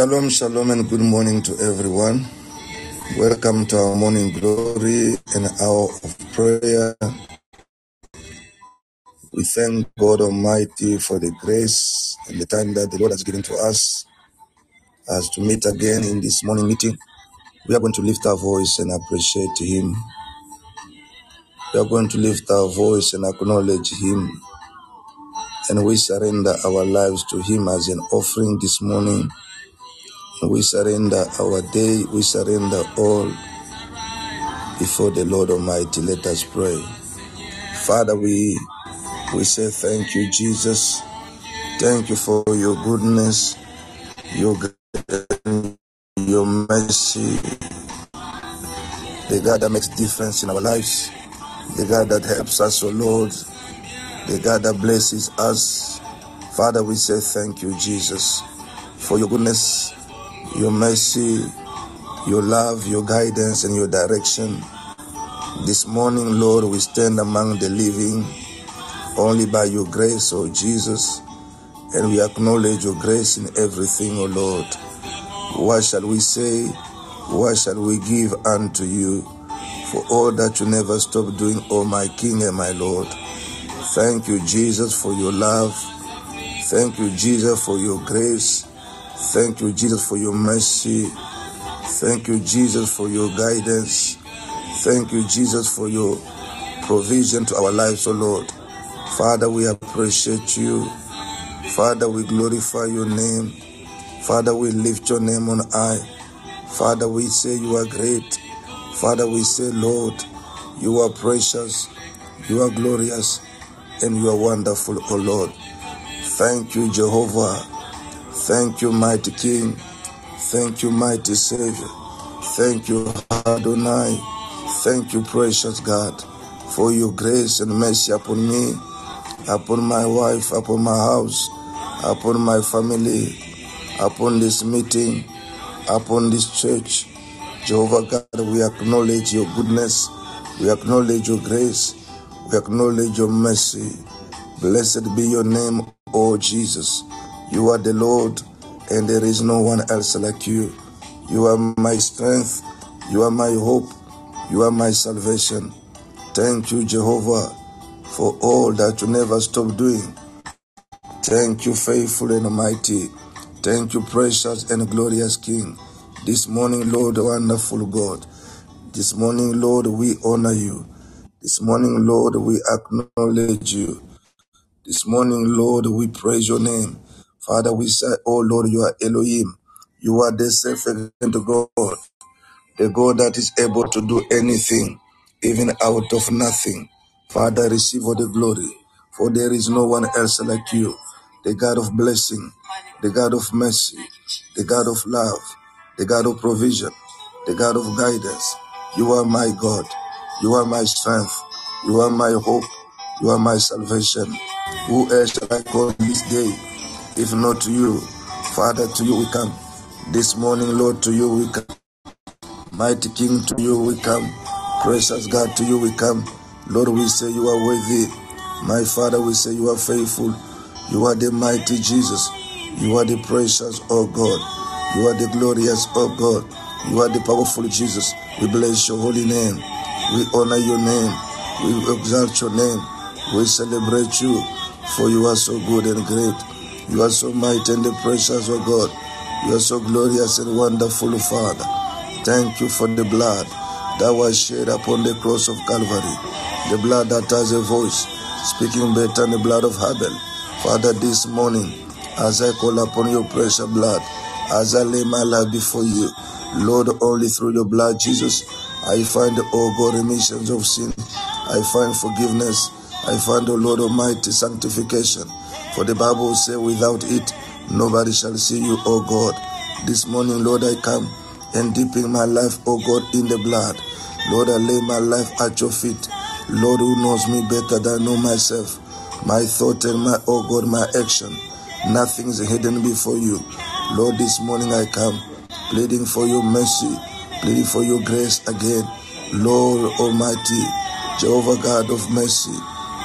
Shalom, shalom, and good morning to everyone. Welcome to our morning glory and hour of prayer. We thank God Almighty for the grace and the time that the Lord has given to us as to meet again in this morning meeting. We are going to lift our voice and appreciate Him. We are going to lift our voice and acknowledge Him. And we surrender our lives to Him as an offering this morning. We surrender our day. We surrender all before the Lord Almighty. Let us pray. Father, we we say thank you, Jesus. Thank you for your goodness, your your mercy, the God that makes difference in our lives, the God that helps us, oh Lord, the God that blesses us. Father, we say thank you, Jesus, for your goodness, your mercy, your love, your guidance, and your direction. This morning, Lord, we stand among the living only by your grace, O Jesus, and we acknowledge your grace in everything, O Lord. What shall we say? What shall we give unto you for all that you never stop doing, O my King and my Lord? Thank you, Jesus, for your love. Thank you, Jesus, for your grace. Thank you, Jesus, for your mercy. Thank you, Jesus, for your guidance. Thank you, Jesus, for your provision to our lives, O Lord. Father, we appreciate you. Father, we glorify your name. Father, we lift your name on high. Father, we say you are great. Father, we say, Lord, you are precious, you are glorious, and you are wonderful, O Lord. Thank you, Jehovah. Thank you, mighty King. Thank you, mighty Savior. Thank you, Adonai. Thank you, precious God, for your grace and mercy upon me, upon my wife, upon my house, upon my family, upon this meeting, upon this church. Jehovah God, we acknowledge your goodness, we acknowledge your grace, we acknowledge your mercy. Blessed be your name, O Jesus. You are the Lord, and there is no one else like you. You are my strength, you are my hope, you are my salvation. Thank you, Jehovah, for all that you never stop doing. Thank you, faithful and mighty. Thank you, precious and glorious King. This morning, Lord, wonderful God. This morning, Lord, we honor you. This morning, Lord, we acknowledge you. This morning, Lord, we praise your name. Father, we say, Oh Lord, you are Elohim. You are the self-evident God, the God that is able to do anything, even out of nothing. Father, receive all the glory, for there is no one else like you, the God of blessing, the God of mercy, the God of love, the God of provision, the God of guidance. You are my God. You are my strength. You are my hope. You are my salvation. Who else shall I call this day if not to you? Father, to you we come. This morning, Lord, to you we come. Mighty King, to you we come. Precious God, to you we come. Lord, we say you are worthy. My Father, we say you are faithful. You are the mighty Jesus. You are the precious, oh God. You are the glorious, oh God. You are the powerful Jesus. We bless your holy name. We honor your name. We exalt your name. We celebrate you, for you are so good and great. You are so mighty and precious, oh God. You are so glorious and wonderful, Father. Thank you for the blood that was shed upon the cross of Calvary. The blood that has a voice, speaking better than the blood of Abel. Father, this morning, as I call upon your precious blood, as I lay my life before you, Lord, only through your blood, Jesus, I find, oh God, remissions of sin. I find forgiveness. I find, O Lord Almighty, sanctification. For the Bible says, without it, nobody shall see you, O God. This morning, Lord, I come and deepen my life, O God, in the blood. Lord, I lay my life at your feet. Lord, who knows me better than I know myself. My thought and my, oh God, my action. Nothing is hidden before you. Lord, this morning I come pleading for your mercy, pleading for your grace again. Lord Almighty, Jehovah God of mercy,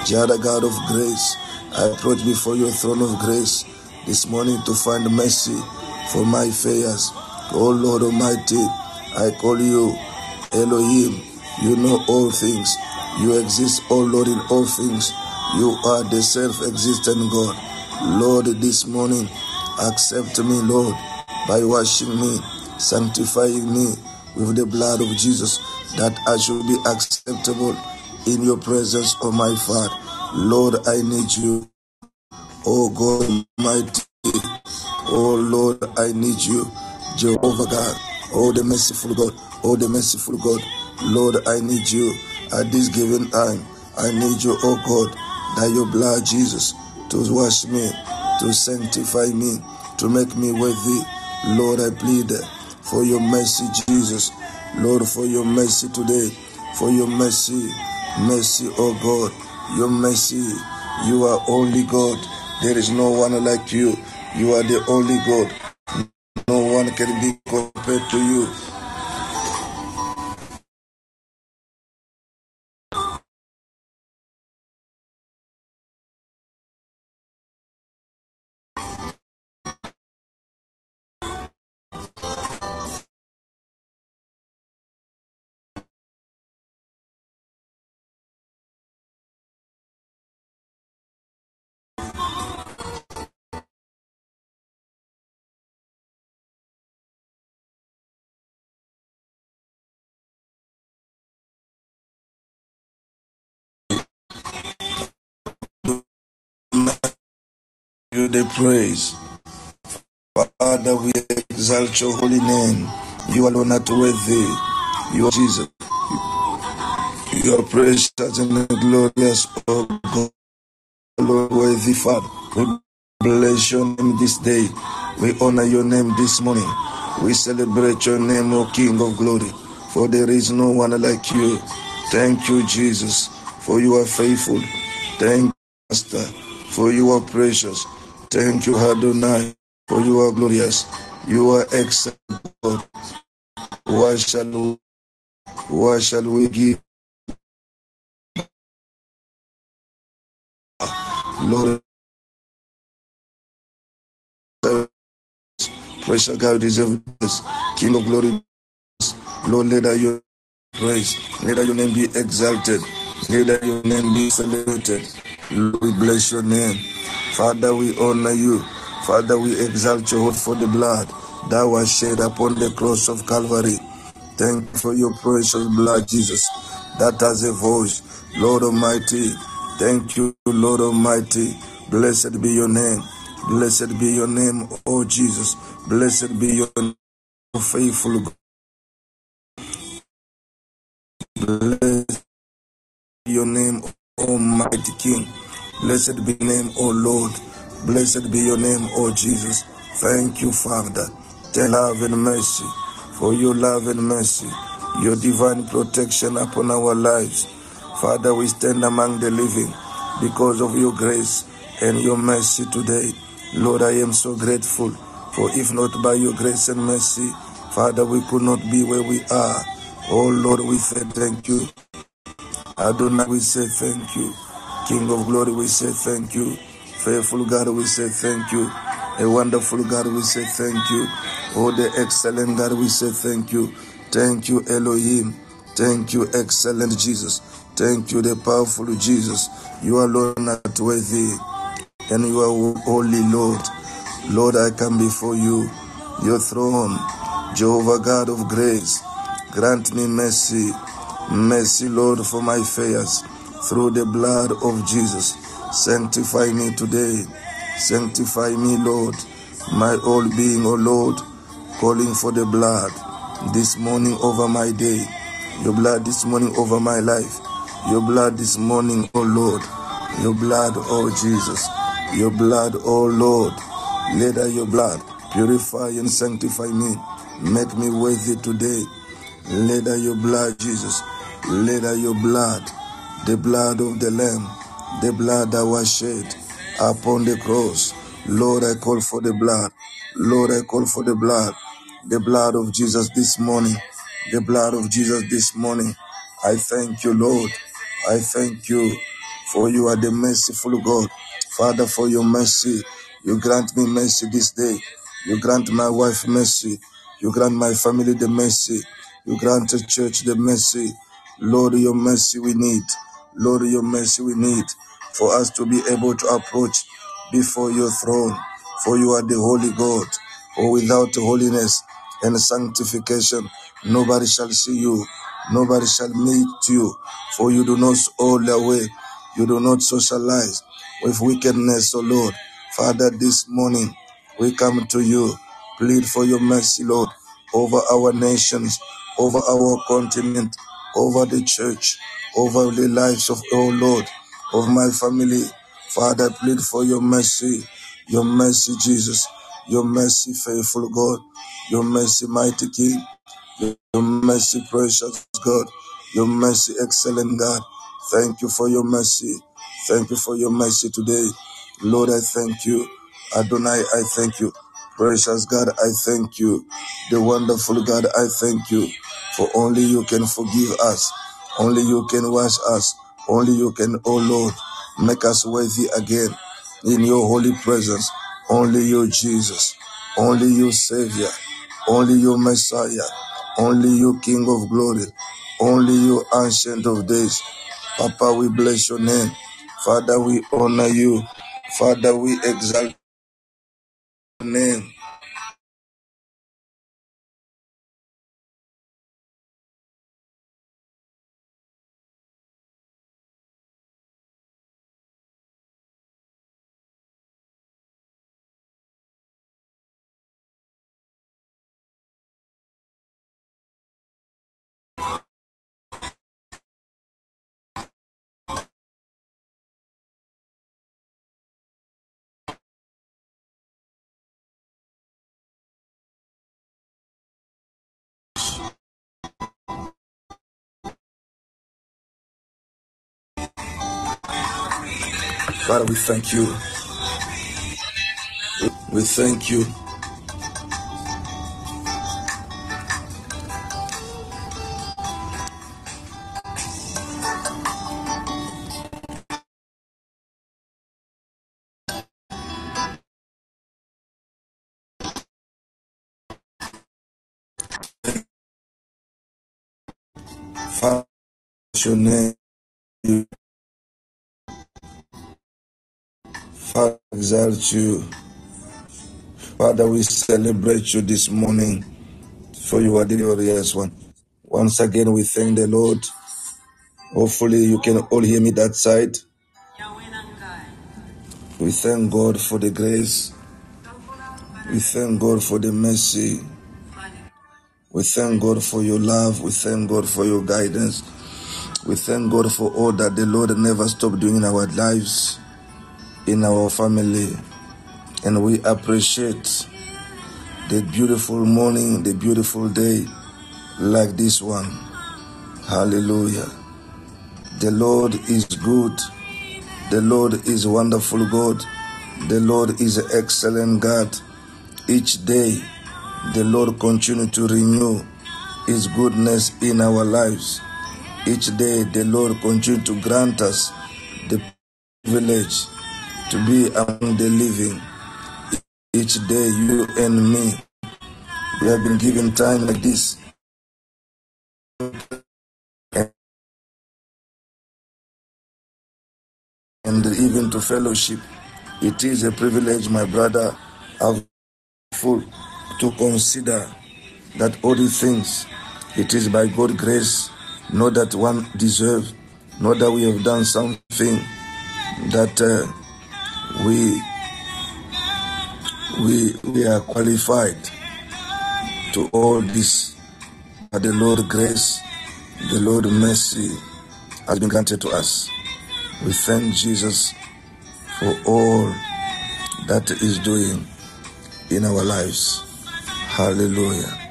Jehovah God of grace, I approach before your throne of grace this morning to find mercy for my affairs. Oh Lord Almighty, I call you Elohim. You know all things. You exist, oh Lord, in all things. You are the self-existent God. Lord, this morning, accept me, Lord, by washing me, sanctifying me with the blood of Jesus, that I should be acceptable in your presence, oh my Father. Lord, I need you. Oh God, mighty. Oh Lord, I need you. Jehovah God. Oh, the merciful God. Oh, the merciful God. Lord, I need you at this given time. I need you, oh God, that your blood, Jesus, to wash me, to sanctify me, to make me worthy. Lord, I plead for your mercy, Jesus. Lord, for your mercy today, for your mercy, mercy, oh God, your mercy. You are only God. There is no one like you. You are the only God. No one can be compared to you. You the praise. Father, we exalt your holy name. You alone are worthy. You are Jesus. You are precious and glorious, oh God. Lord, worthy Father. We bless your name this day. We honor your name this morning. We celebrate your name, O King of glory. For there is no one like you. Thank you, Jesus, for you are faithful. Thank you, Master, for you are precious. Thank you, Adonai, for you are glorious. You are excellent, God. What shall we, what shall we give? Lord, precious God deserve this. King of glory, Lord, let your praise, let your name be exalted, let your name be celebrated. We bless your name. Father, we honor you. Father, we exalt your hope for the blood that was shed upon the cross of Calvary. Thank you for your precious blood, Jesus, that has a voice. Lord Almighty, thank you, Lord Almighty. Blessed be your name. Blessed be your name, oh Jesus. Blessed be your name, faithful God. Blessed your name, Almighty King. Blessed be your name, O Lord. Blessed be your name, O Jesus. Thank you, Father. Tell love and mercy for your love and mercy, your divine protection upon our lives. Father, we stand among the living because of your grace and your mercy today. Lord, I am so grateful For if not by your grace and mercy, Father, we could not be where we are. Oh Lord, we say thank you. Adonai, we say thank you. King of glory, we say thank you. Faithful God, we say thank you. A wonderful God, we say thank you. Oh, the excellent God, we say thank you. Thank you, Elohim. Thank you, excellent Jesus. Thank you, the powerful Jesus. You alone are worthy, and you are holy, Lord. Lord, I come before you, your throne, Jehovah God of grace. Grant me mercy, mercy, Lord, for my fears, through the blood of Jesus. Sanctify me today. Sanctify me, Lord, my whole being, O Lord, calling for the blood this morning over my day, your blood this morning over my life, your blood this morning, O Lord, your blood, O Jesus, your blood, O Lord. Let your blood purify and sanctify me. Make me worthy today. Let your blood, Jesus. Let your blood, the blood of the Lamb, the blood that was shed upon the cross. Lord, I call for the blood. Lord, I call for the blood. The blood of Jesus this morning. The blood of Jesus this morning. I thank you, Lord. I thank you for you are the merciful God. Father, for your mercy. You grant me mercy this day. You grant my wife mercy. You grant my family the mercy. You grant the church the mercy. Lord, your mercy we need. Lord, your mercy we need for us to be able to approach before your throne. For you are the holy God. For without holiness and sanctification, nobody shall see you. Nobody shall meet you. For you do not hold away. You do not socialize with wickedness, O Lord. Father, this morning we come to you, plead for your mercy, Lord, over our nations, over our continent, over the church, over the lives of, oh Lord, of my family. Father, I plead for your mercy, your mercy, Jesus, your mercy, faithful God, your mercy, mighty King, your mercy, precious God. Your mercy, excellent God. Thank you for your mercy. Thank you for your mercy today. Lord, I thank you. Adonai, I thank you. Precious God, I thank you. The wonderful God, I thank you. For only you can forgive us. Only you can wash us. Only you can, oh Lord, make us worthy again in your holy presence. Only you, Jesus. Only you, Savior. Only you, Messiah. Only you, King of glory. Only you, Ancient of days. Papa, we bless your name. Father, we honor you. Father, we exalt your name. Father, we thank you. We thank you. Your name. Father, exalt you. Father, we celebrate you this morning for you are glorious one. Once again, we thank the Lord. Hopefully, you can all hear me that side. We thank God for the grace. We thank God for the mercy. We thank God for your love. We thank God for your guidance. We thank God for all that the Lord never stopped doing in our lives, in our family. And we appreciate the beautiful morning, the beautiful day like this one. Hallelujah. The Lord is good. The Lord is wonderful God. The Lord is excellent God. Each day, the Lord continue to renew His goodness in our lives. Each day, the Lord continue to grant us the privilege to be among the living. Each day, you and me, we have been given time like this. And even to fellowship. It is a privilege, my brother, full to consider that all these things, it is by God's grace, not that one deserve, not that we have done something that uh, we we we are qualified to all this. But the Lord grace, the Lord mercy has been granted to us. We thank Jesus for all that is doing in our lives. Hallelujah.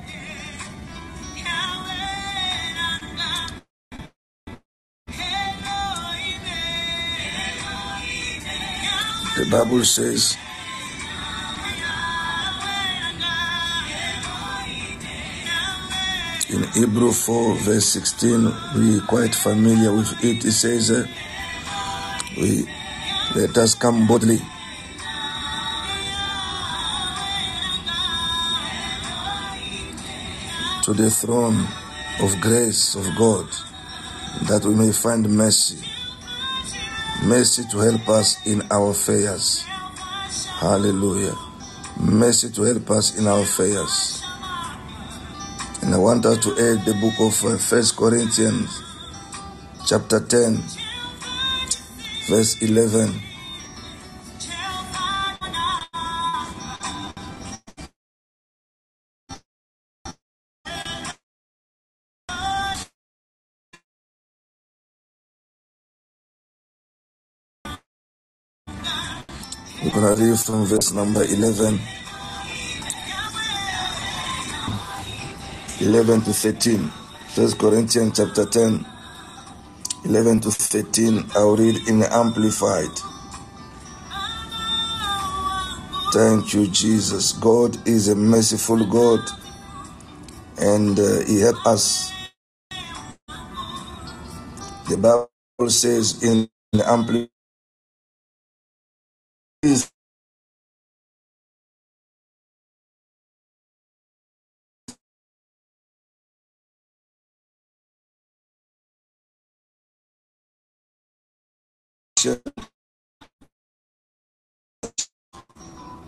Bible says, in Hebrew 4, verse 16, we quite familiar with it. It says, uh, we let us come boldly to the throne of grace of God that we may find mercy. Mercy to help us in our affairs. Hallelujah. Mercy to help us in our affairs. And I want us to add the book of uh, First Corinthians, chapter 10, verse 11. Read from verse number 11, 11 to 13. First Corinthians chapter 10, 11 to 13. I'll read in Amplified. Thank you, Jesus. God is a merciful God, and uh, He helped us. The Bible says in the Amplified,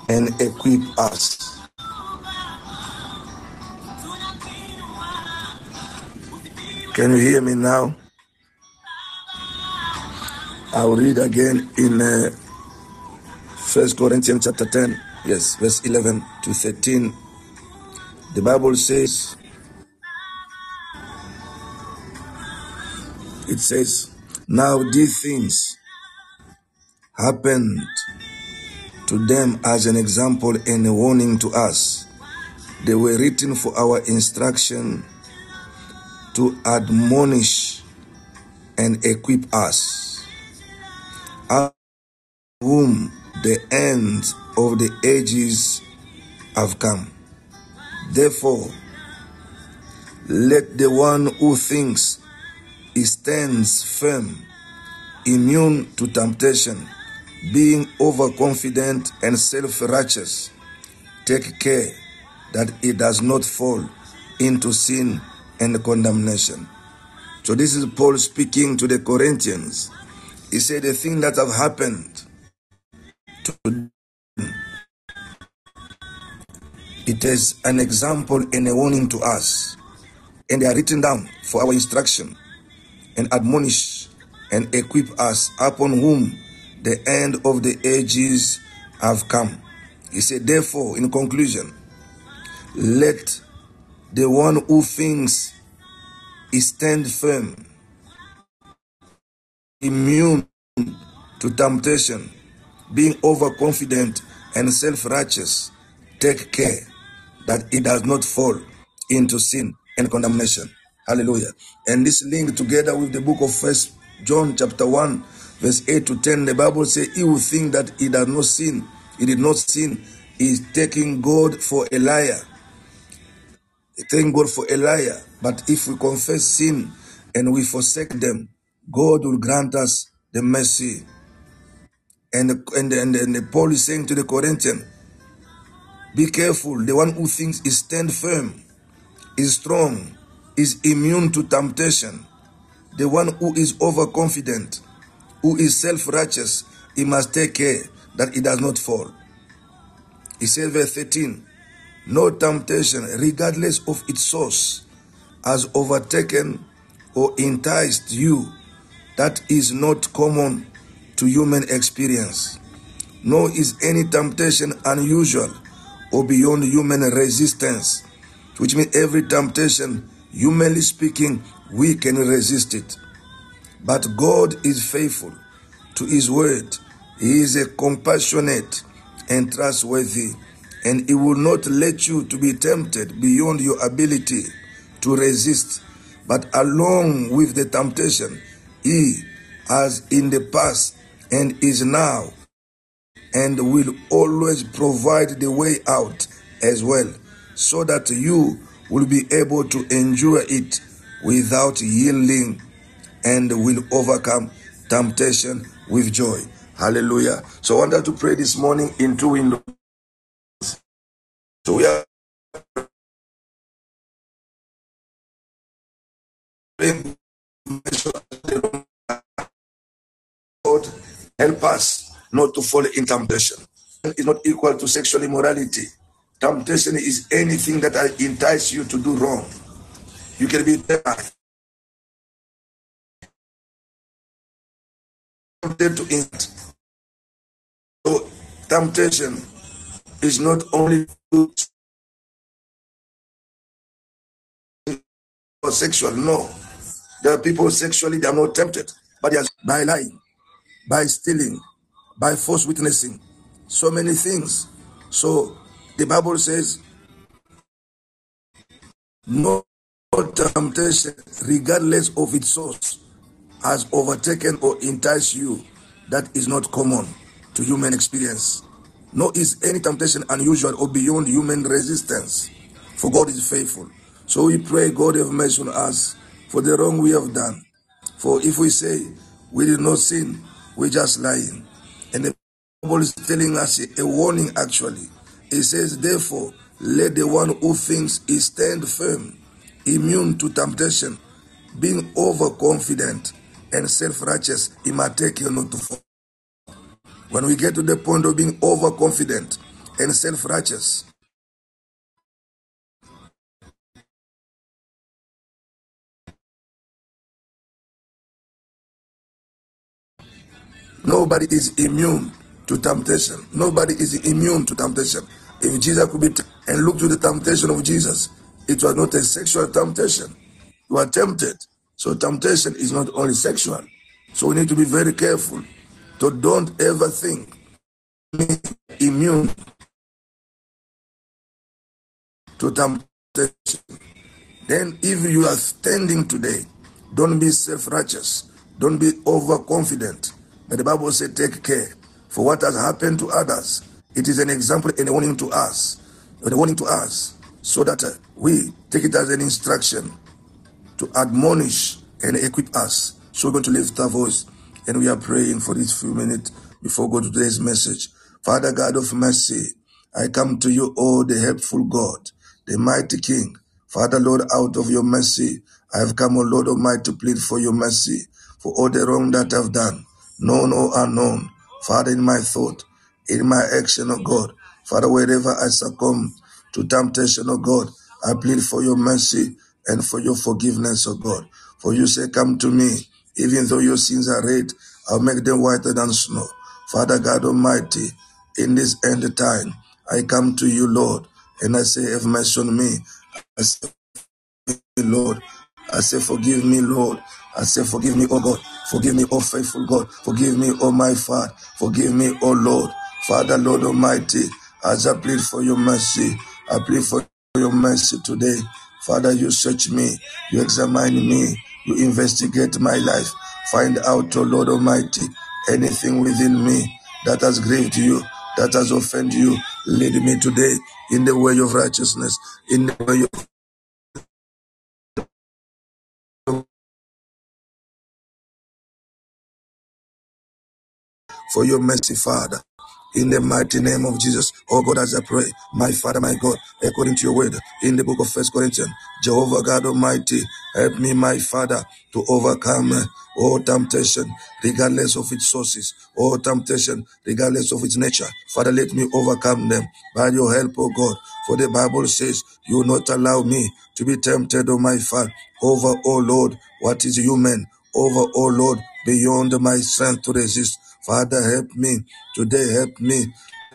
and equip us. Can you hear me now? I'll read again in uh, First Corinthians chapter 10, yes, verse 11 to 13. The Bible says, it says, Now these things happened to them as an example and a warning to us. They were written for our instruction to admonish and equip us, whom the end of the ages have come. Therefore, let the one who thinks he stands firm, immune to temptation, being overconfident and self righteous, take care that it does not fall into sin and condemnation. So, this is Paul speaking to the Corinthians. He said, The thing that have happened to it is an example and a warning to us. And they are written down for our instruction and admonish and equip us upon whom the end of the ages have come. He said, therefore, in conclusion, let the one who thinks stand firm, immune to temptation, being overconfident and self-righteous, take care that he does not fall into sin and condemnation. Hallelujah. And this linked together with the book of First John chapter 1 verse 8 to 10, the Bible says, He will think that he does not sin, he did not sin, is taking God for a liar. Thank God for a liar. But if we confess sin and we forsake them, God will grant us the mercy. And, and, and, and Paul is saying to the Corinthians, be careful. The one who thinks is stand firm, is strong, is immune to temptation. The one who is overconfident, who is self-righteous, he must take care that he does not fall. He said, verse 13, no temptation, regardless of its source, has overtaken or enticed you that is not common to human experience. Nor is any temptation unusual or beyond human resistance, which means every temptation, humanly speaking, we can resist it. But God is faithful to his word. He is a compassionate and trustworthy and he will not let you to be tempted beyond your ability to resist. But along with the temptation, he has in the past and is now and will always provide the way out as well, so that you will be able to endure it without yielding and will overcome temptation with joy. Hallelujah. So I wanted to pray this morning in two windows. So we are. God help us not to fall in temptation. It's not equal to sexual immorality. Temptation is anything that entices you to do wrong. You can be tempted to eat. So temptation is not only sexual, no. There are people sexually they are not tempted, but they are by lying, by stealing, by false witnessing, so many things. So the Bible says, no temptation, regardless of its source, has overtaken or enticed you that is not common to human experience. Nor is any temptation unusual or beyond human resistance, for God is faithful. So we pray, God have mercy on us for the wrong we have done. For if we say we did not sin, we're just lying. And the Bible is telling us a warning actually. It says, therefore, let the one who thinks he stand firm, immune to temptation, being overconfident and self-righteous, he might take you not to fall. When we get to the point of being overconfident and self-righteous, nobody is immune to temptation. Nobody is immune to temptation. If Jesus could be and look to the temptation of Jesus, it was not a sexual temptation. You are tempted. So temptation is not only sexual. So we need to be very careful. So don't ever think immune to temptation. Then if you are standing today, don't be self-righteous. Don't be overconfident. But the Bible says take care. For what has happened to others, it is an example and a warning to us. A warning to us. So that uh, we take it as an instruction to admonish and equip us. So we're going to lift our voice and we are praying for these few minutes before go to today's message. Father God of mercy, I come to you, oh, the helpful God, the mighty King. Father, Lord, out of your mercy, I have come, O Lord Almighty, to plead for your mercy for all the wrong that I've done, known or unknown. Father, in my thought, in my action, O God, Father, wherever I succumb to temptation, O God, I plead for your mercy and for your forgiveness, O God. For you say, Come to me, even though your sins are red, I'll make them whiter than snow. Father God Almighty, in this end time, I come to you, Lord, and I say, Have mercy on me. I say, Lord, I say, Forgive me, Lord. I say, Forgive me, oh God. Forgive me, oh faithful God. Forgive me, oh my Father. Forgive me, oh Lord. Father, Lord Almighty, as I plead for your mercy, I plead for your mercy today. Father, you search me, you examine me, you investigate my life. Find out, O Lord Almighty, anything within me that has grieved you, that has offended you, Lead me today in the way of righteousness, in the way of for your mercy, Father. In the mighty name of Jesus, oh God, as I pray, my Father, my God, according to your word, in the book of First Corinthians, Jehovah God Almighty, help me, my Father, to overcome all temptation, regardless of its sources, all temptation, regardless of its nature. Father, let me overcome them by your help, oh God. For the Bible says, You will not allow me to be tempted, oh my Father, over, oh Lord, what is human, over, oh Lord, beyond my strength to resist. Father, help me today. Help me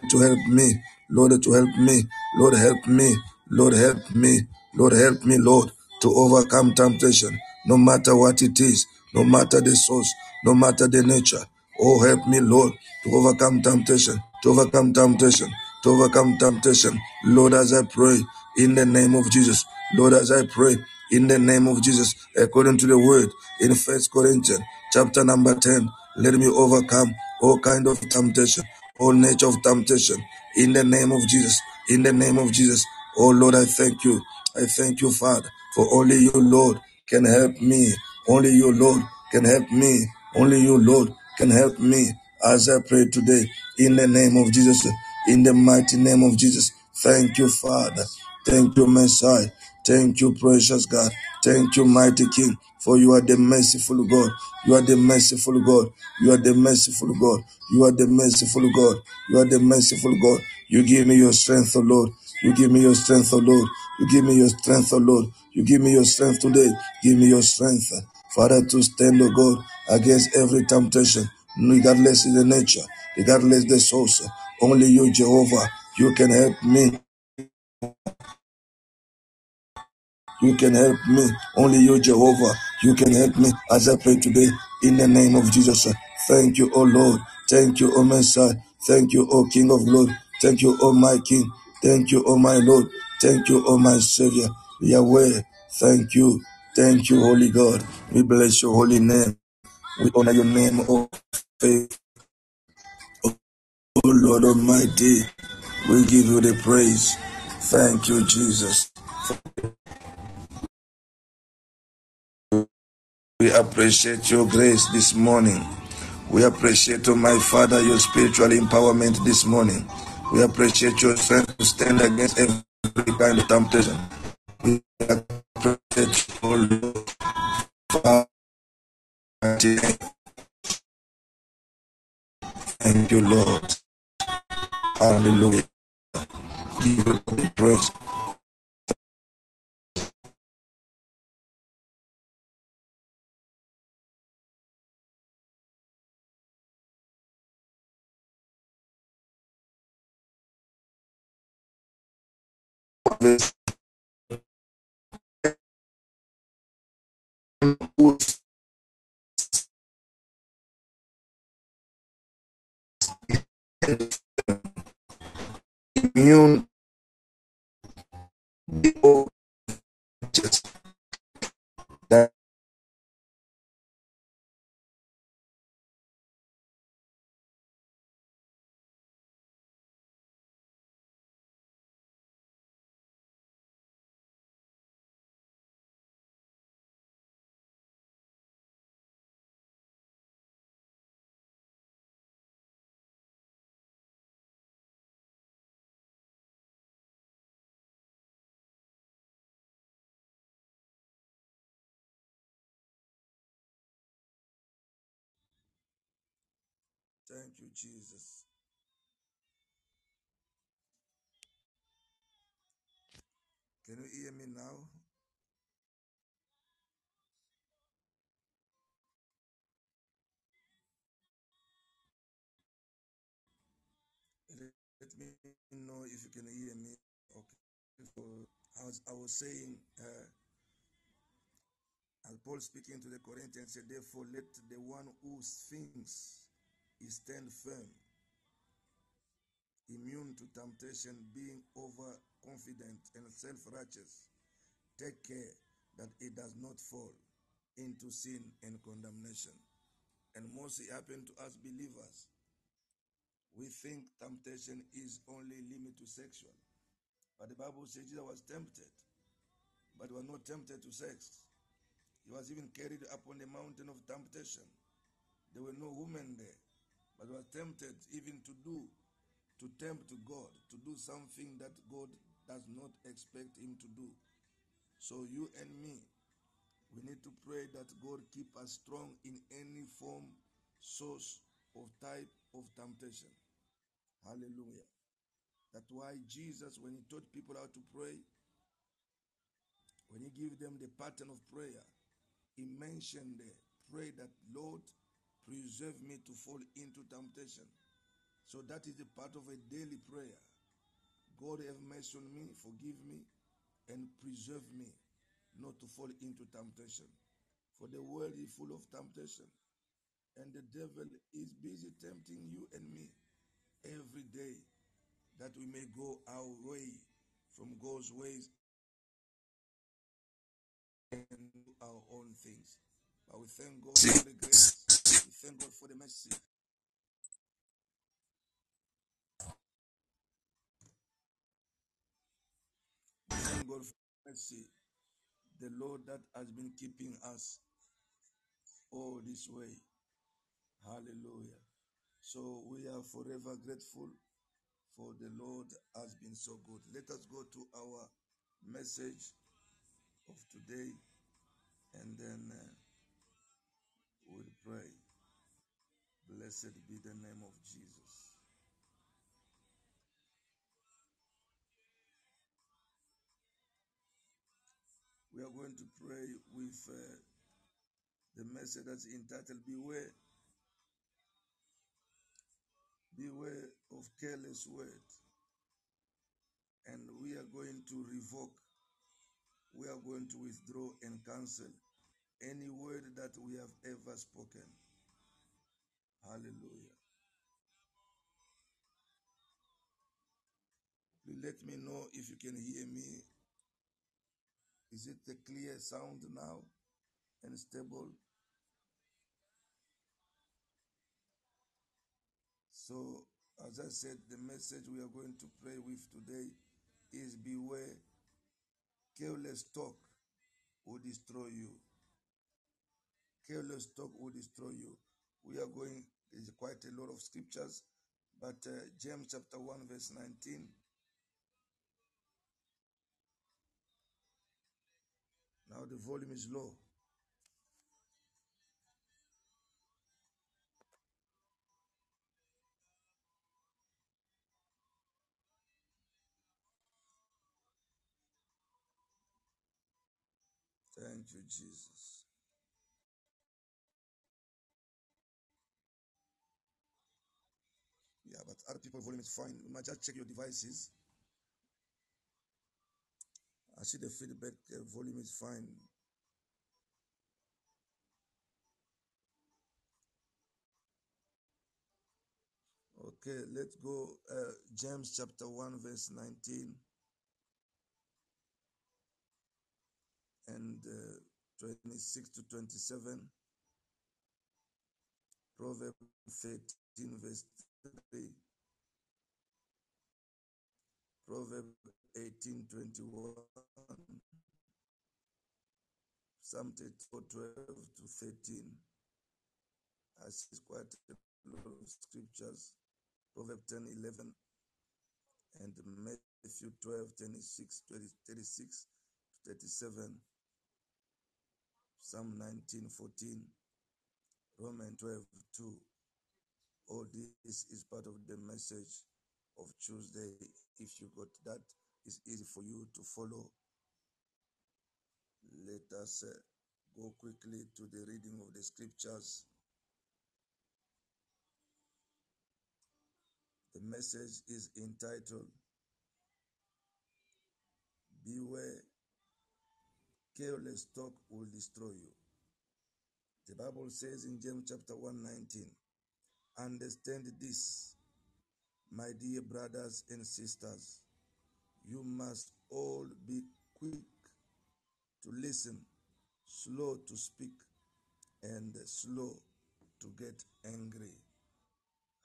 to help me. Lord, to help me. Lord, help me. Lord, help me. Lord, help me, Lord, to overcome temptation, no matter what it is, no matter the source, no matter the nature. Oh, help me, Lord, to overcome temptation, to overcome temptation, to overcome temptation. Lord, as I pray in the name of Jesus, Lord, as I pray in the name of Jesus, according to the word in First Corinthians chapter number 10, let me overcome all kind of temptation, all nature of temptation, in the name of Jesus, in the name of Jesus. Oh Lord, I thank you. I thank you, Father, for only you, Lord, can help me. Only you, Lord, can help me. Only you, Lord, can help me as I pray today in the name of Jesus, in the mighty name of Jesus. Thank you, Father. Thank you, Messiah. Thank you, precious God. Thank you, mighty King, for you are the merciful God. You are the merciful God. You are the merciful God. You are the merciful God. You are the merciful God. You give me your strength, O Lord. You give me your strength, O Lord. You give me your strength, O Lord. You give me your strength today. Give me your strength, Father, to stand, O God, against every temptation, regardless of the nature, regardless the source. Only you, Jehovah, you can help me You can help me. Only you, Jehovah. You can help me as I pray today in the name of Jesus. Thank you, O Lord. Thank you, O Messiah. Thank you, O King of glory. Thank you, O my King. Thank you, O my Lord. Thank you, O my Savior. Yahweh. Thank you. Thank you, Holy God. We bless your holy name. We honor your name, O faith. O Lord Almighty. We give you the praise. Thank you, Jesus. We appreciate your grace this morning. We appreciate, oh my Father, your spiritual empowerment this morning. We appreciate your strength to stand against every kind of temptation. We appreciate your Lord. Thank you, Lord. Hallelujah. Give you the praise. Immune just you, Jesus. Can you hear me now? Let me know if you can hear me. Okay. So, as I was saying, uh, Paul speaking to the Corinthians said, Therefore, let the one who thinks he stand firm, immune to temptation, being overconfident and self righteous, take care that it does not fall into sin and condemnation. And mostly happen to us believers. We think temptation is only limited to sexual. But the Bible says Jesus was tempted, but was not tempted to sex. He was even carried upon the mountain of temptation. There were no women there, but was tempted even to do, to tempt God, to do something that God does not expect him to do. So you and me, we need to pray that God keep us strong in any form, source, of type of temptation. Hallelujah. That's why Jesus, when he taught people how to pray, when he gave them the pattern of prayer, he mentioned there, pray that Lord, preserve me to fall into temptation. So that is a part of a daily prayer. God have mercy on me, forgive me, and preserve me not to fall into temptation. For the world is full of temptation, and the devil is busy tempting you and me every day that we may go our way from God's ways and do our own things. But we thank God for the grace. Thank God for the mercy. Thank God for the mercy. The Lord that has been keeping us all this way. Hallelujah. So we are forever grateful for the Lord has been so good. Let us go to our message of today and then uh, we'll pray. Blessed be the name of Jesus. We are going to pray with uh, the message that's entitled Beware. Beware of careless words. And we are going to revoke, we are going to withdraw and cancel any word that we have ever spoken. Hallelujah. Please let me know if you can hear me. Is it a clear sound now and stable? So, as I said, the message we are going to pray with today is beware. Careless talk will destroy you. Careless talk will destroy you. We are going, there's quite a lot of scriptures, but uh, James chapter 1, verse 19. Now the volume is low. Thank you, Jesus. But other people volume is fine. You might just check your devices. I see the feedback uh, volume is fine. Okay, let's go. Uh, James chapter 1, verse 19 and uh, 26 to 27. Proverbs 13, verse 3. Proverbs 18:21, Psalm 34, 12 to 13. I see quite a lot of scriptures. Proverbs 10, 11 and Matthew 12, 26, 20, 36 to 37. Psalm 19, 14. Romans 12, 2. All this is part of the message of Tuesday. If you got that, it's easy for you to follow. Let us uh, go quickly to the reading of the scriptures. The message is entitled Beware, careless talk will destroy you. The Bible says in James chapter 1 19, Understand this, my dear brothers and sisters. You must all be quick to listen, slow to speak, and slow to get angry.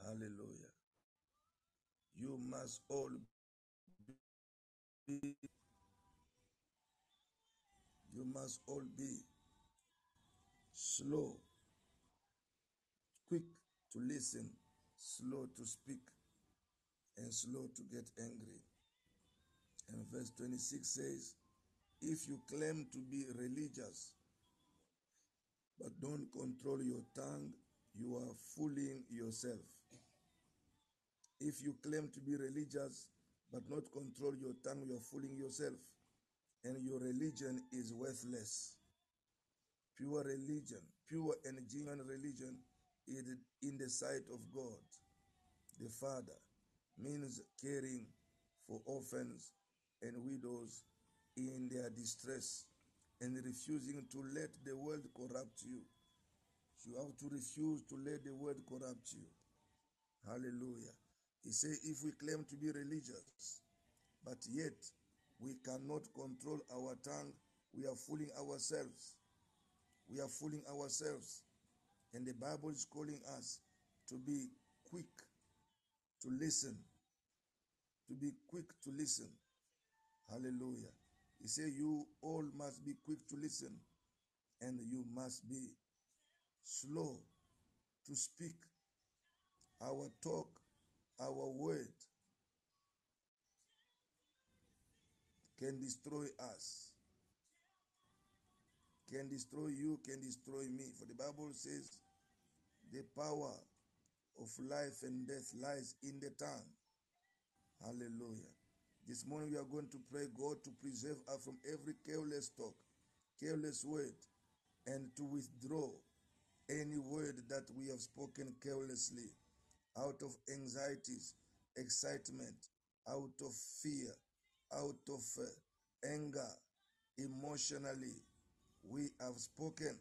Hallelujah. You must all be you must all be slow, quick to listen, slow to speak, and slow to get angry. And verse 26 says, If you claim to be religious, but don't control your tongue, you are fooling yourself. If you claim to be religious, but not control your tongue, you are fooling yourself. And your religion is worthless. Pure religion, pure and genuine religion in the sight of God, the Father, means caring for orphans and widows in their distress and refusing to let the world corrupt you. You have to refuse to let the world corrupt you. Hallelujah. He said, if we claim to be religious, but yet we cannot control our tongue, we are fooling ourselves. We are fooling ourselves. And the Bible is calling us to be quick to listen. To be quick to listen. Hallelujah. He said, You all must be quick to listen, and you must be slow to speak. Our talk, our word can destroy us, can destroy you, can destroy me. For the Bible says, the power of life and death lies in the tongue. Hallelujah. This morning we are going to pray God to preserve us from every careless talk, careless word, and to withdraw any word that we have spoken carelessly out of anxieties, excitement, out of fear, out of uh, anger, emotionally. We have spoken,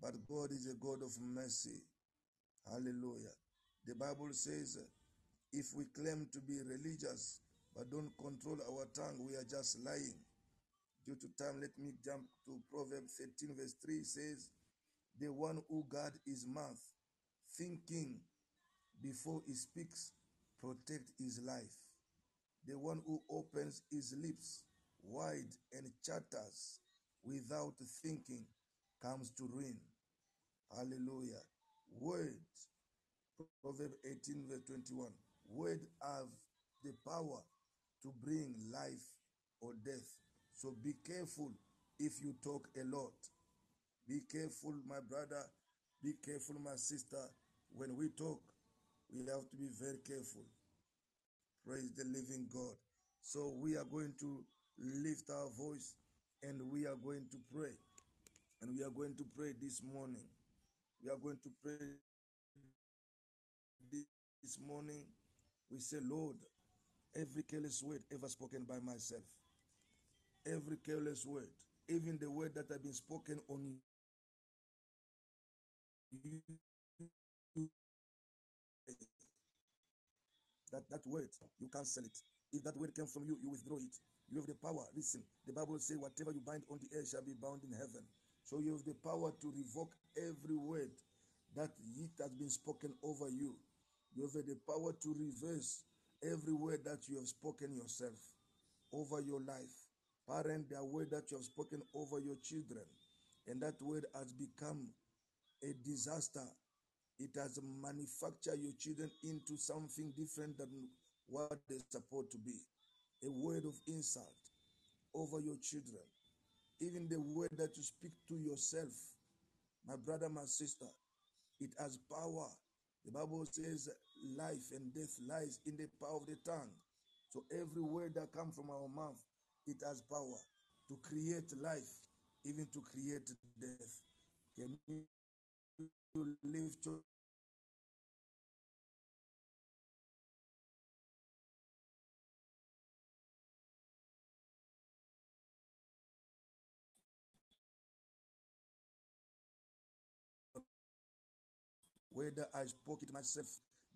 but God is a God of mercy. Hallelujah. The Bible says, if we claim to be religious but don't control our tongue, we are just lying. Due to time, let me jump to Proverbs 13, verse 3 says, The one who guard his mouth, thinking before he speaks, protect his life. The one who opens his lips wide and chatters without thinking comes to ruin. Hallelujah. Words, Proverbs 18, verse 21. Words have the power to bring life or death. So be careful if you talk a lot. Be careful, my brother. Be careful, my sister. When we talk, we have to be very careful. Praise the living God. So we are going to lift our voice and we are going to pray. And we are going to pray this morning. We are going to pray this morning. We say, Lord, every careless word ever spoken by myself, every careless word, even the word that I've been spoken on you, that, that word, you cancel it. If that word came from you, you withdraw it. You have the power. Listen, the Bible says, whatever you bind on the earth shall be bound in heaven. So you have the power to revoke every word that it has been spoken over you. You have the power to reverse every word that you have spoken yourself over your life. Parent, the word that you have spoken over your children, and that word has become a disaster. It has manufactured your children into something different than what they're supposed to be. A word of insult over your children. Even the word that you speak to yourself, my brother, my sister, it has power. The Bible says life and death lies in the power of the tongue. So every word that comes from our mouth, it has power to create life, even to create death. Can you lift whether I spoke it myself,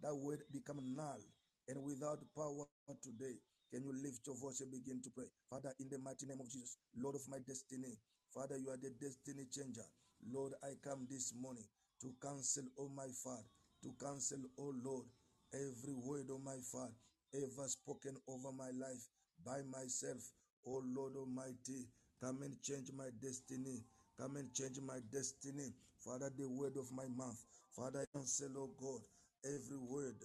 that word become null and without power today. Can you lift your voice and begin to pray? Father, in the mighty name of Jesus, Lord of my destiny, Father, you are the destiny changer. Lord, I come this morning to cancel, oh my Father, to cancel, oh Lord, every word, oh my Father, ever spoken over my life by myself. Oh Lord Almighty, come and change my destiny. Come and change my destiny. Father, the word of my mouth. Father, cancel, oh God, every word,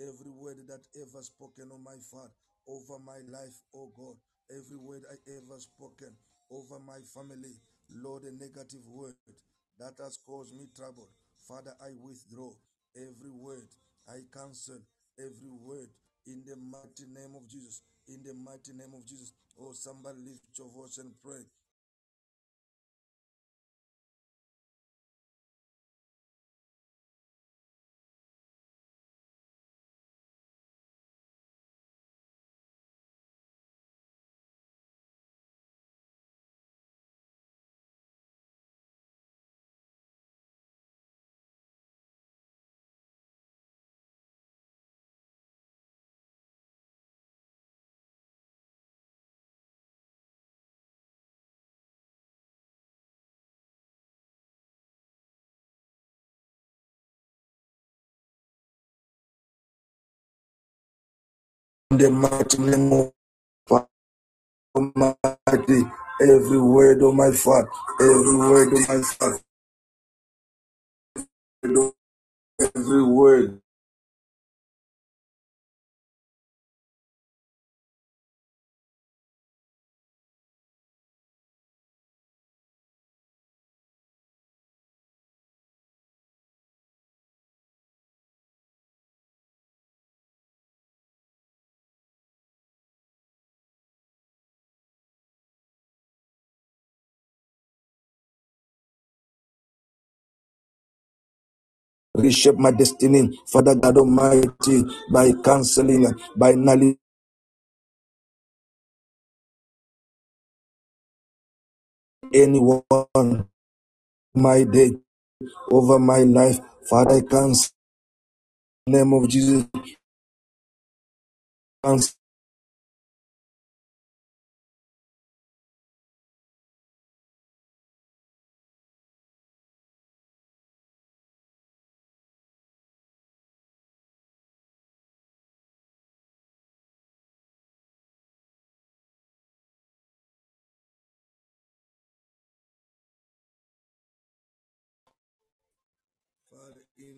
every word that ever spoken on my Father, over my life, oh God, every word I ever spoken over my family, Lord, a negative word that has caused me trouble. Father, I withdraw every word. I cancel every word in the mighty name of Jesus. In the mighty name of Jesus. Oh, somebody lift your voice and pray. The mighty name of Almighty, every word of my Father, every word of my Father, every word. Reshape my destiny, Father God Almighty, by canceling, by nulling anyone my day over my life. Father, I cancel name of Jesus. Cancel,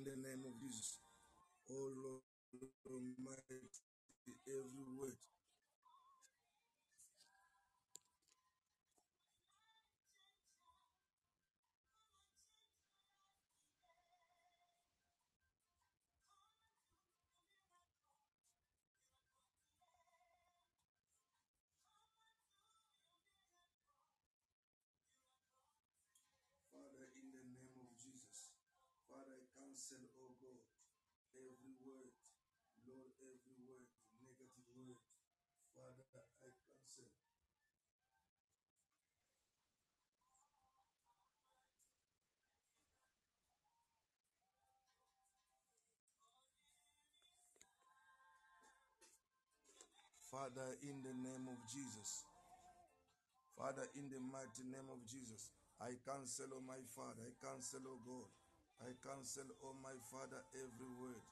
in the name of Jesus. Oh Lord cancel, oh God, every word. Lord, every word, negative word. Father, I cancel. Father, in the name of Jesus. Father, in the mighty name of Jesus, I cancel, oh my Father, I cancel, oh God, I cancel, oh my Father, every word.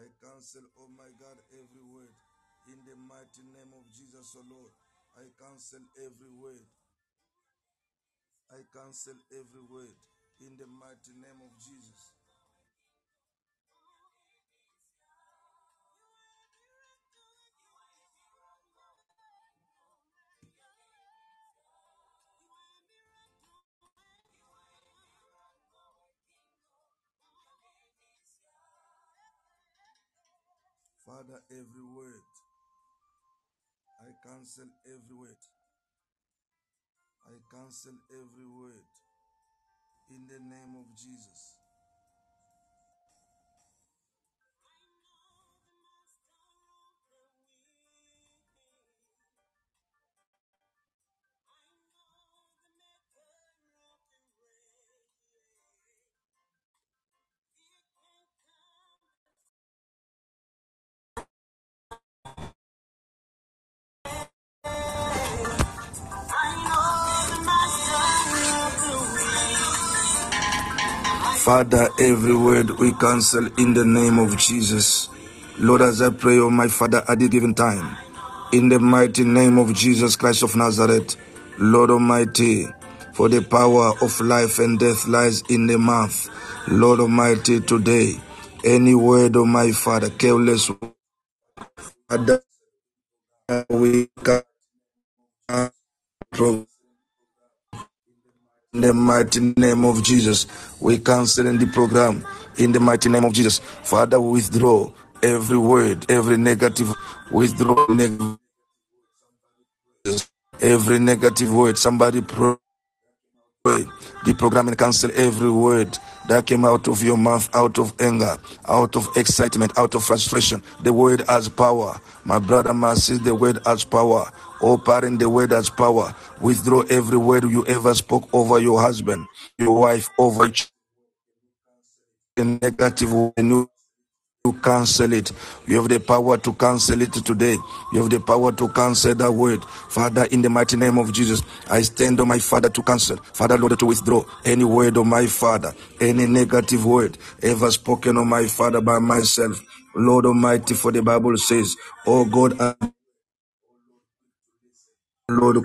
I cancel, oh my God, every word. In the mighty name of Jesus, oh Lord, I cancel every word. I cancel every word. In the mighty name of Jesus. Father, every word. I cancel every word. I cancel every word. In the name of Jesus. Father, every word we cancel in the name of Jesus. Lord, as I pray, oh my Father, at this given time, in the mighty name of Jesus Christ of Nazareth, Lord Almighty, for the power of life and death lies in the mouth. Lord Almighty, today, any word, oh my Father, careless, we can in the mighty name of Jesus, we cancel in the program. In the mighty name of Jesus, Father, we withdraw every word, every negative, withdraw every negative word. Somebody pray. The program and cancel every word that came out of your mouth, out of anger, out of excitement, out of frustration. The word has power. My brother, my sister, the word has power. Oh, the word has power. Withdraw every word you ever spoke over your husband, your wife, over a negative word to cancel it. You have the power to cancel it today. You have the power to cancel that word. Father, in the mighty name of Jesus, I stand on my Father to cancel. Father, Lord, to withdraw any word of my Father, any negative word ever spoken on my Father by myself. Lord Almighty, for the Bible says, Oh God, Lord,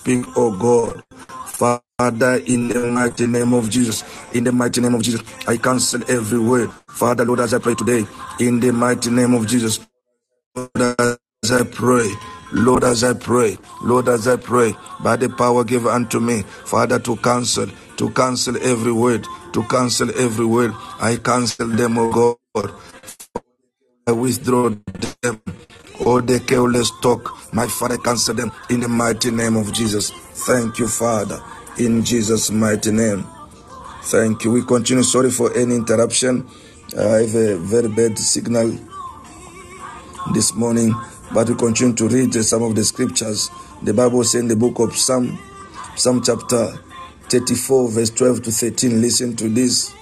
speak, oh God. Father, in the mighty name of Jesus, in the mighty name of Jesus, I cancel every word. Father, Lord, as I pray today, in the mighty name of Jesus, Lord, as I pray, Lord, as I pray, Lord, as I pray, by the power given unto me, Father, to cancel, to cancel every word, to cancel every word. I cancel them, oh God. I withdraw them. Oh, All the careless talk, my Father, cancel them in the mighty name of Jesus. Thank you, Father, in Jesus' mighty name. Thank you. We continue. Sorry for any interruption. I have a very bad signal this morning, but we continue to read some of the scriptures. The Bible says in the book of Psalm, Psalm chapter 34, verse 12 to 13. Listen to this.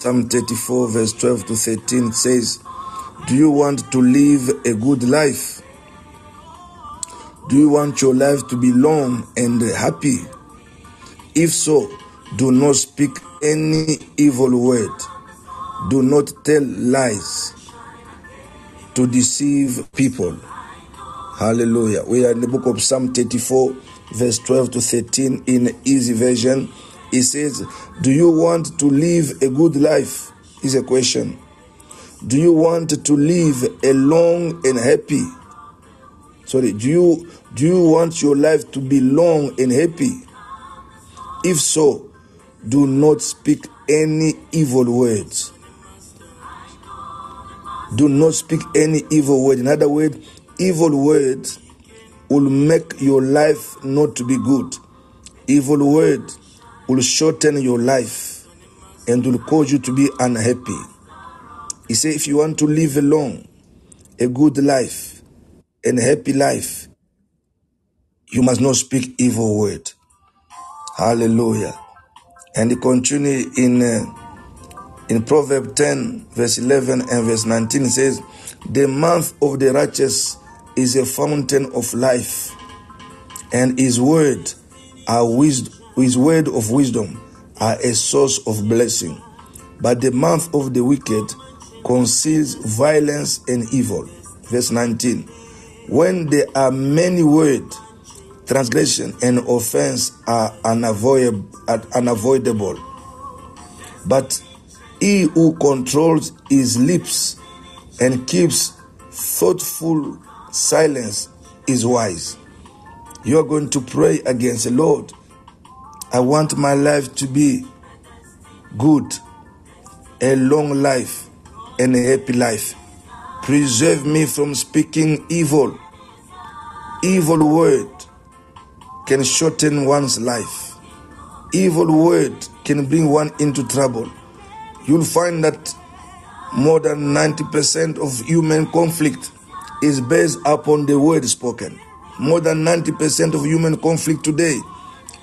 Psalm 34, verse 12 to 13 says, Do you want to live a good life? Do you want your life to be long and happy? If so, do not speak any evil word. Do not tell lies to deceive people. Hallelujah. We are in the book of Psalm 34, verse 12 to 13 in easy version. It says, Do you want to live a good life? Is a question. Do you want to live a long and happy? Sorry, do you do you want your life to be long and happy? If so, do not speak any evil words. Do not speak any evil word. In other words, evil words will make your life not to be good. Evil word will shorten your life and will cause you to be unhappy. He said, if you want to live a long, a good life, and a happy life, you must not speak evil word. Hallelujah. And he continue in uh, in Proverb 10, verse 11 and verse 19 says, The mouth of the righteous is a fountain of life, and his word are wisdom, his word of wisdom are a source of blessing. But the mouth of the wicked conceals violence and evil. Verse 19. When there are many words, transgression and offense are unavoidable. But he who controls his lips and keeps thoughtful silence is wise. You are going to pray against the Lord. I want my life to be good, a long life, and a happy life. Preserve me from speaking evil. Evil word can shorten one's life. Evil word can bring one into trouble you'll find that more than 90% of human conflict is based upon the word spoken. More than 90% of human conflict today,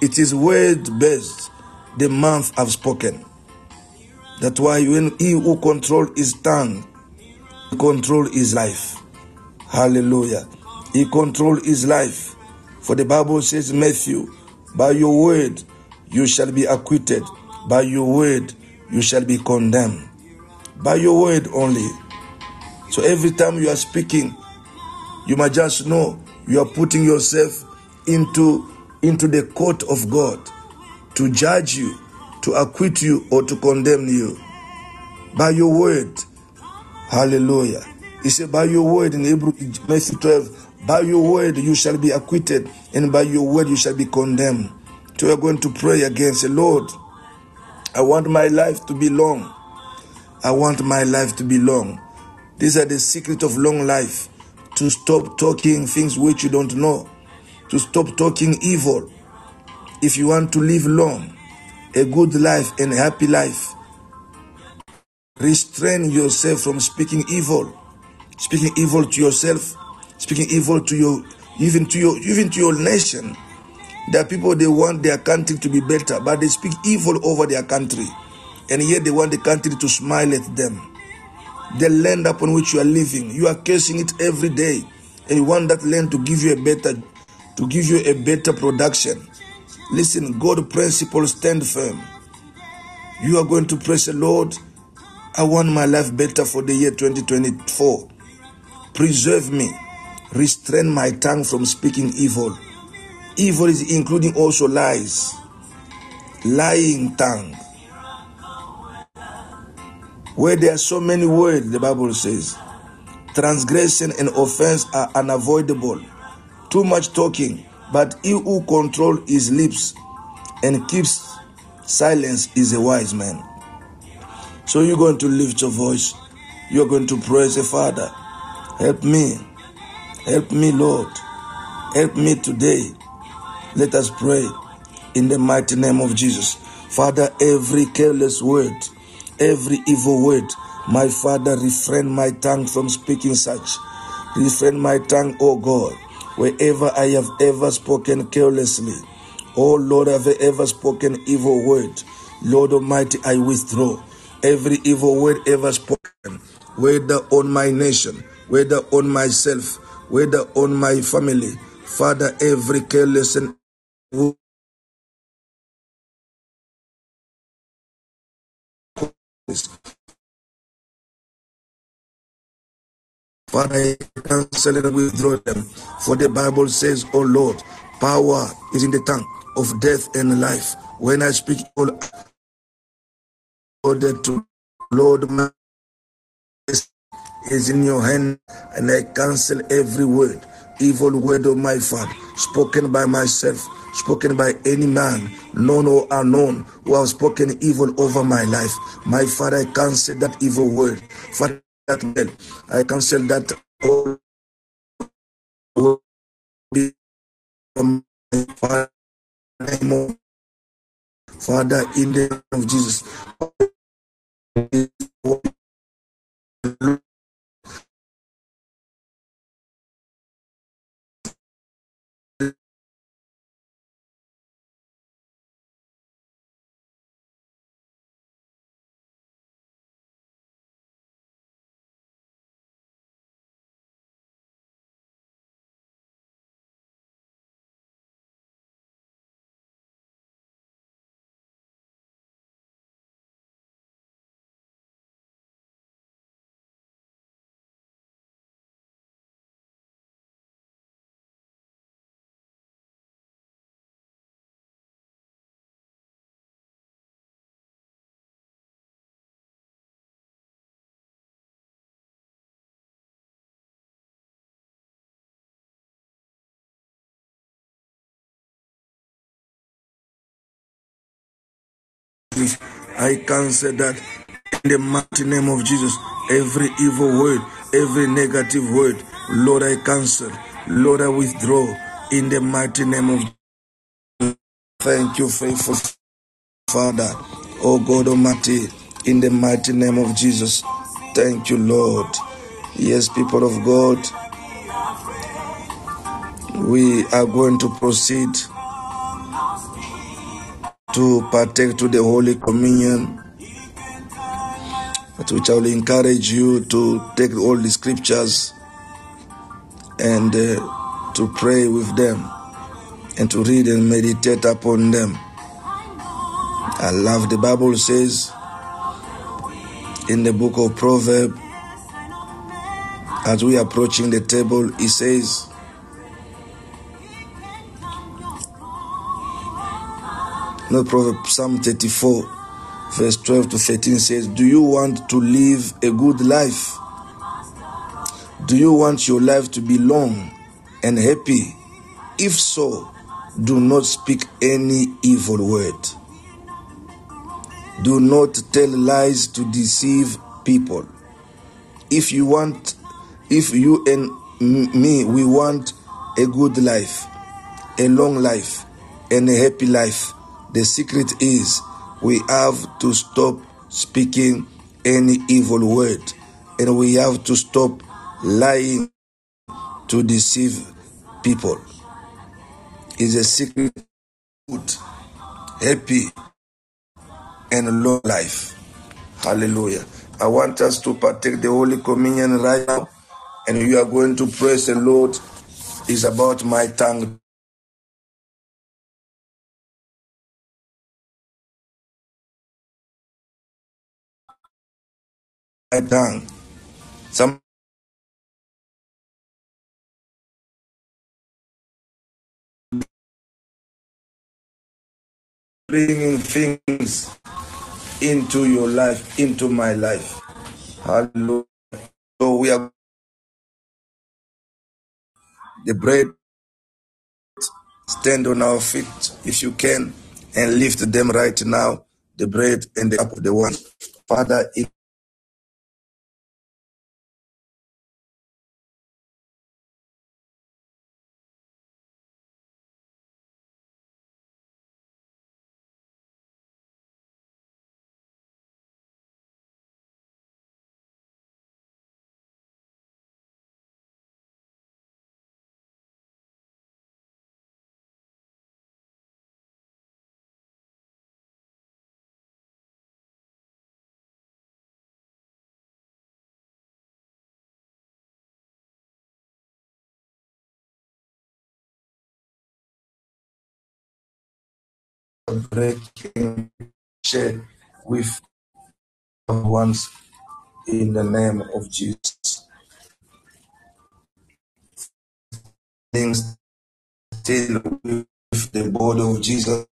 it is word based. The mouth have spoken. That's why when he who control his tongue, he control his life. Hallelujah. He control his life. For the Bible says, Matthew, by your word you shall be acquitted By your word, you shall be condemned. By your word only. So every time you are speaking, you must just know you are putting yourself into, into the court of God to judge you, to acquit you, or to condemn you. By your word. Hallelujah. He said, By your word in Hebrew, Matthew 12, by your word you shall be acquitted, and by your word you shall be condemned. So we're going to pray against the Lord, I want my life to be long. I want my life to be long. These are the secret of long life. To stop talking things which you don't know. To stop talking evil. If you want to live long, a good life and a happy life, restrain yourself from speaking evil. Speaking evil to yourself, speaking evil to your even to your even to your nation. There are people they want their country to be better, but they speak evil over their country, and yet they want the country to smile at them. The land upon which you are living, you are cursing it every day, and you want that land to give you a better, to give you a better production. Listen, God principles stand firm. You are going to praise the Lord. I want my life better for the year 2024. Preserve me. Restrain my tongue from speaking evil. Evil is including also lies. Lying tongue. Where there are so many words, the Bible says, transgression and offense are unavoidable. Too much talking, but he who controls his lips and keeps silence is a wise man. So you're going to lift your voice. You're going to praise the Father. Help me. Help me, Lord. Help me today. Let us pray in the mighty name of Jesus. Father, every careless word, every evil word, my Father, refrain my tongue from speaking such. Refrain my tongue, O God, wherever I have ever spoken carelessly. O Lord, have ever spoken evil word. Lord Almighty, I withdraw every evil word ever spoken, whether on my nation, whether on myself, whether on my family. Father, every careless and I cancel and withdraw them. For the Bible says, Oh Lord, power is in the tongue of death and life. When I speak, all order to Lord, my is in your hand, and I cancel every word, evil word of my Father, spoken by myself, spoken by any man, known or unknown, who has spoken evil over my life. My Father, I cancel that evil word. Father, that man, I cancel that all Father, in the name of Jesus. I cancel that in the mighty name of Jesus. Every evil word, every negative word, Lord, I cancel. Lord, I withdraw in the mighty name of Jesus. Thank you, faithful Father. Oh God Almighty, in the mighty name of Jesus. Thank you, Lord. Yes, people of God, we are going to proceed to partake to the Holy Communion, but which I will encourage you to take all the scriptures and uh, to pray with them and to read and meditate upon them. I love the Bible says in the book of Proverbs, as we are approaching the table, it says, No, Proverbs, Psalm 34, verse 12 to 13 says, Do you want to live a good life? Do you want your life to be long and happy? If so, do not speak any evil word. Do not tell lies to deceive people. If you want, if you and me, we want a good life, a long life, and a happy life, the secret is we have to stop speaking any evil word and we have to stop lying to deceive people. Is a secret good, happy, and long life. Hallelujah. I want us to partake the Holy Communion right now, and you are going to praise the Lord. Is about my tongue. Tongue. Some bringing things into your life, into my life. Hallelujah. So we are the bread, stand on our feet if you can, and lift them right now, the bread and the cup of the wine. Father, breaking share with ones in the name of Jesus. Things still with the body of Jesus,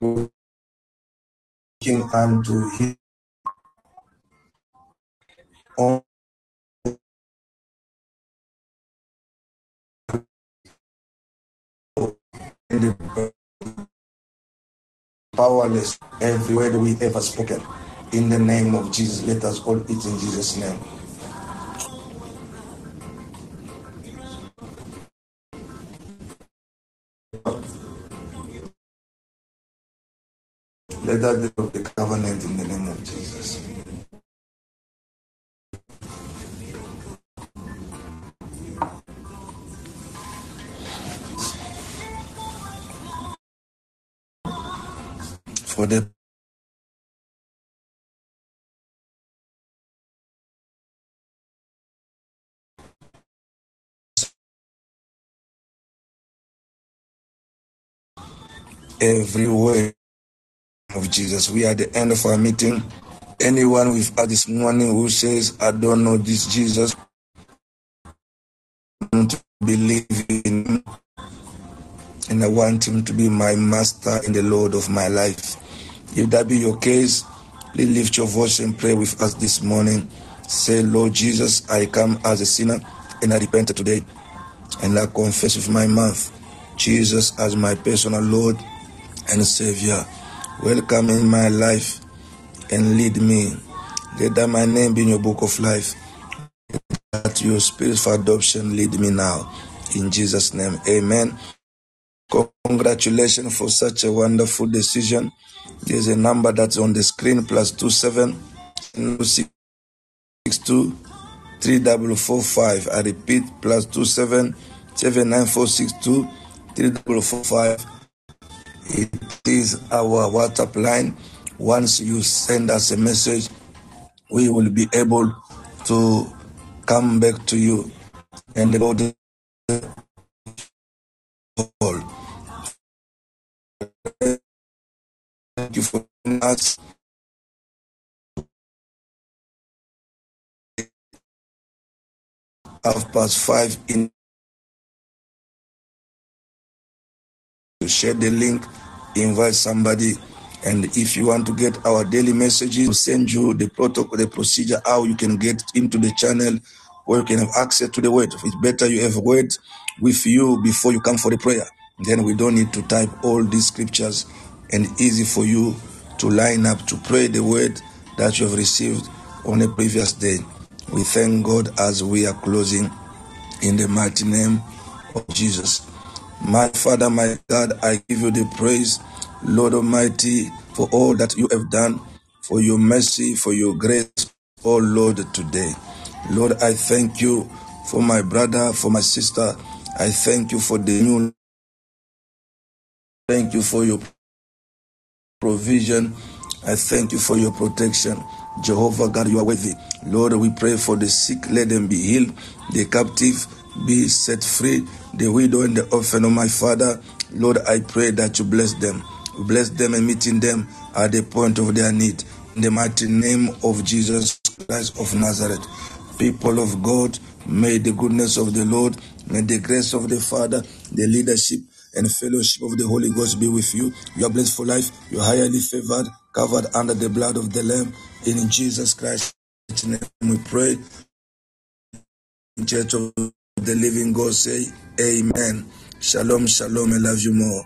looking unto him the powerless every word we ever spoken. In the name of Jesus, let us all eat in Jesus' name. Let be of the covenant in the The every word of Jesus. We are at the end of our meeting. Anyone we've had this morning who says, I don't know this Jesus, I don't believe in him, and I want him to be my master and the Lord of my life. If that be your case, please lift your voice and pray with us this morning. Say, Lord Jesus, I come as a sinner and I repent today. And I confess with my mouth Jesus as my personal Lord and Savior. Welcome in my life and lead me. Let that my name be in your book of life. That your spirit for adoption lead me now. In Jesus' name, amen. Congratulations for such a wonderful decision. There's a number that's on the screen plus two seven six two three double four five. I repeat plus two seven seven nine four six two three double four five. It is our WhatsApp line. Once you send us a message, we will be able to come back to you and about the Lord Thank you for us. Half past five in to share the link, invite somebody, and if you want to get our daily messages, we'll send you the protocol, the procedure, how you can get into the channel where you can have access to the word. It's better you have word with you before you come for the prayer. Then we don't need to type all these scriptures and easy for you to line up to pray the word that you have received on a previous day. We thank God as we are closing in the mighty name of Jesus. My Father, my God, I give you the praise, Lord Almighty, for all that you have done, for your mercy, for your grace, oh Lord, today. Lord, I thank you for my brother, for my sister. I thank you for the new. Thank you for your provision. I thank you for your protection. Jehovah God, you are worthy. Lord, we pray for the sick, let them be healed, the captive be set free, the widow and the orphan, oh my Father. Lord, I pray that you bless them. Bless them and meeting them at the point of their need. In the mighty name of Jesus Christ of Nazareth. People of God, may the goodness of the Lord, may the grace of the Father, the leadership, and fellowship of the Holy Ghost be with you. You are blessed for life. You are highly favored, covered under the blood of the Lamb. In Jesus Christ's name we pray. Church of the Living God say, Amen. Shalom, shalom. I love you more.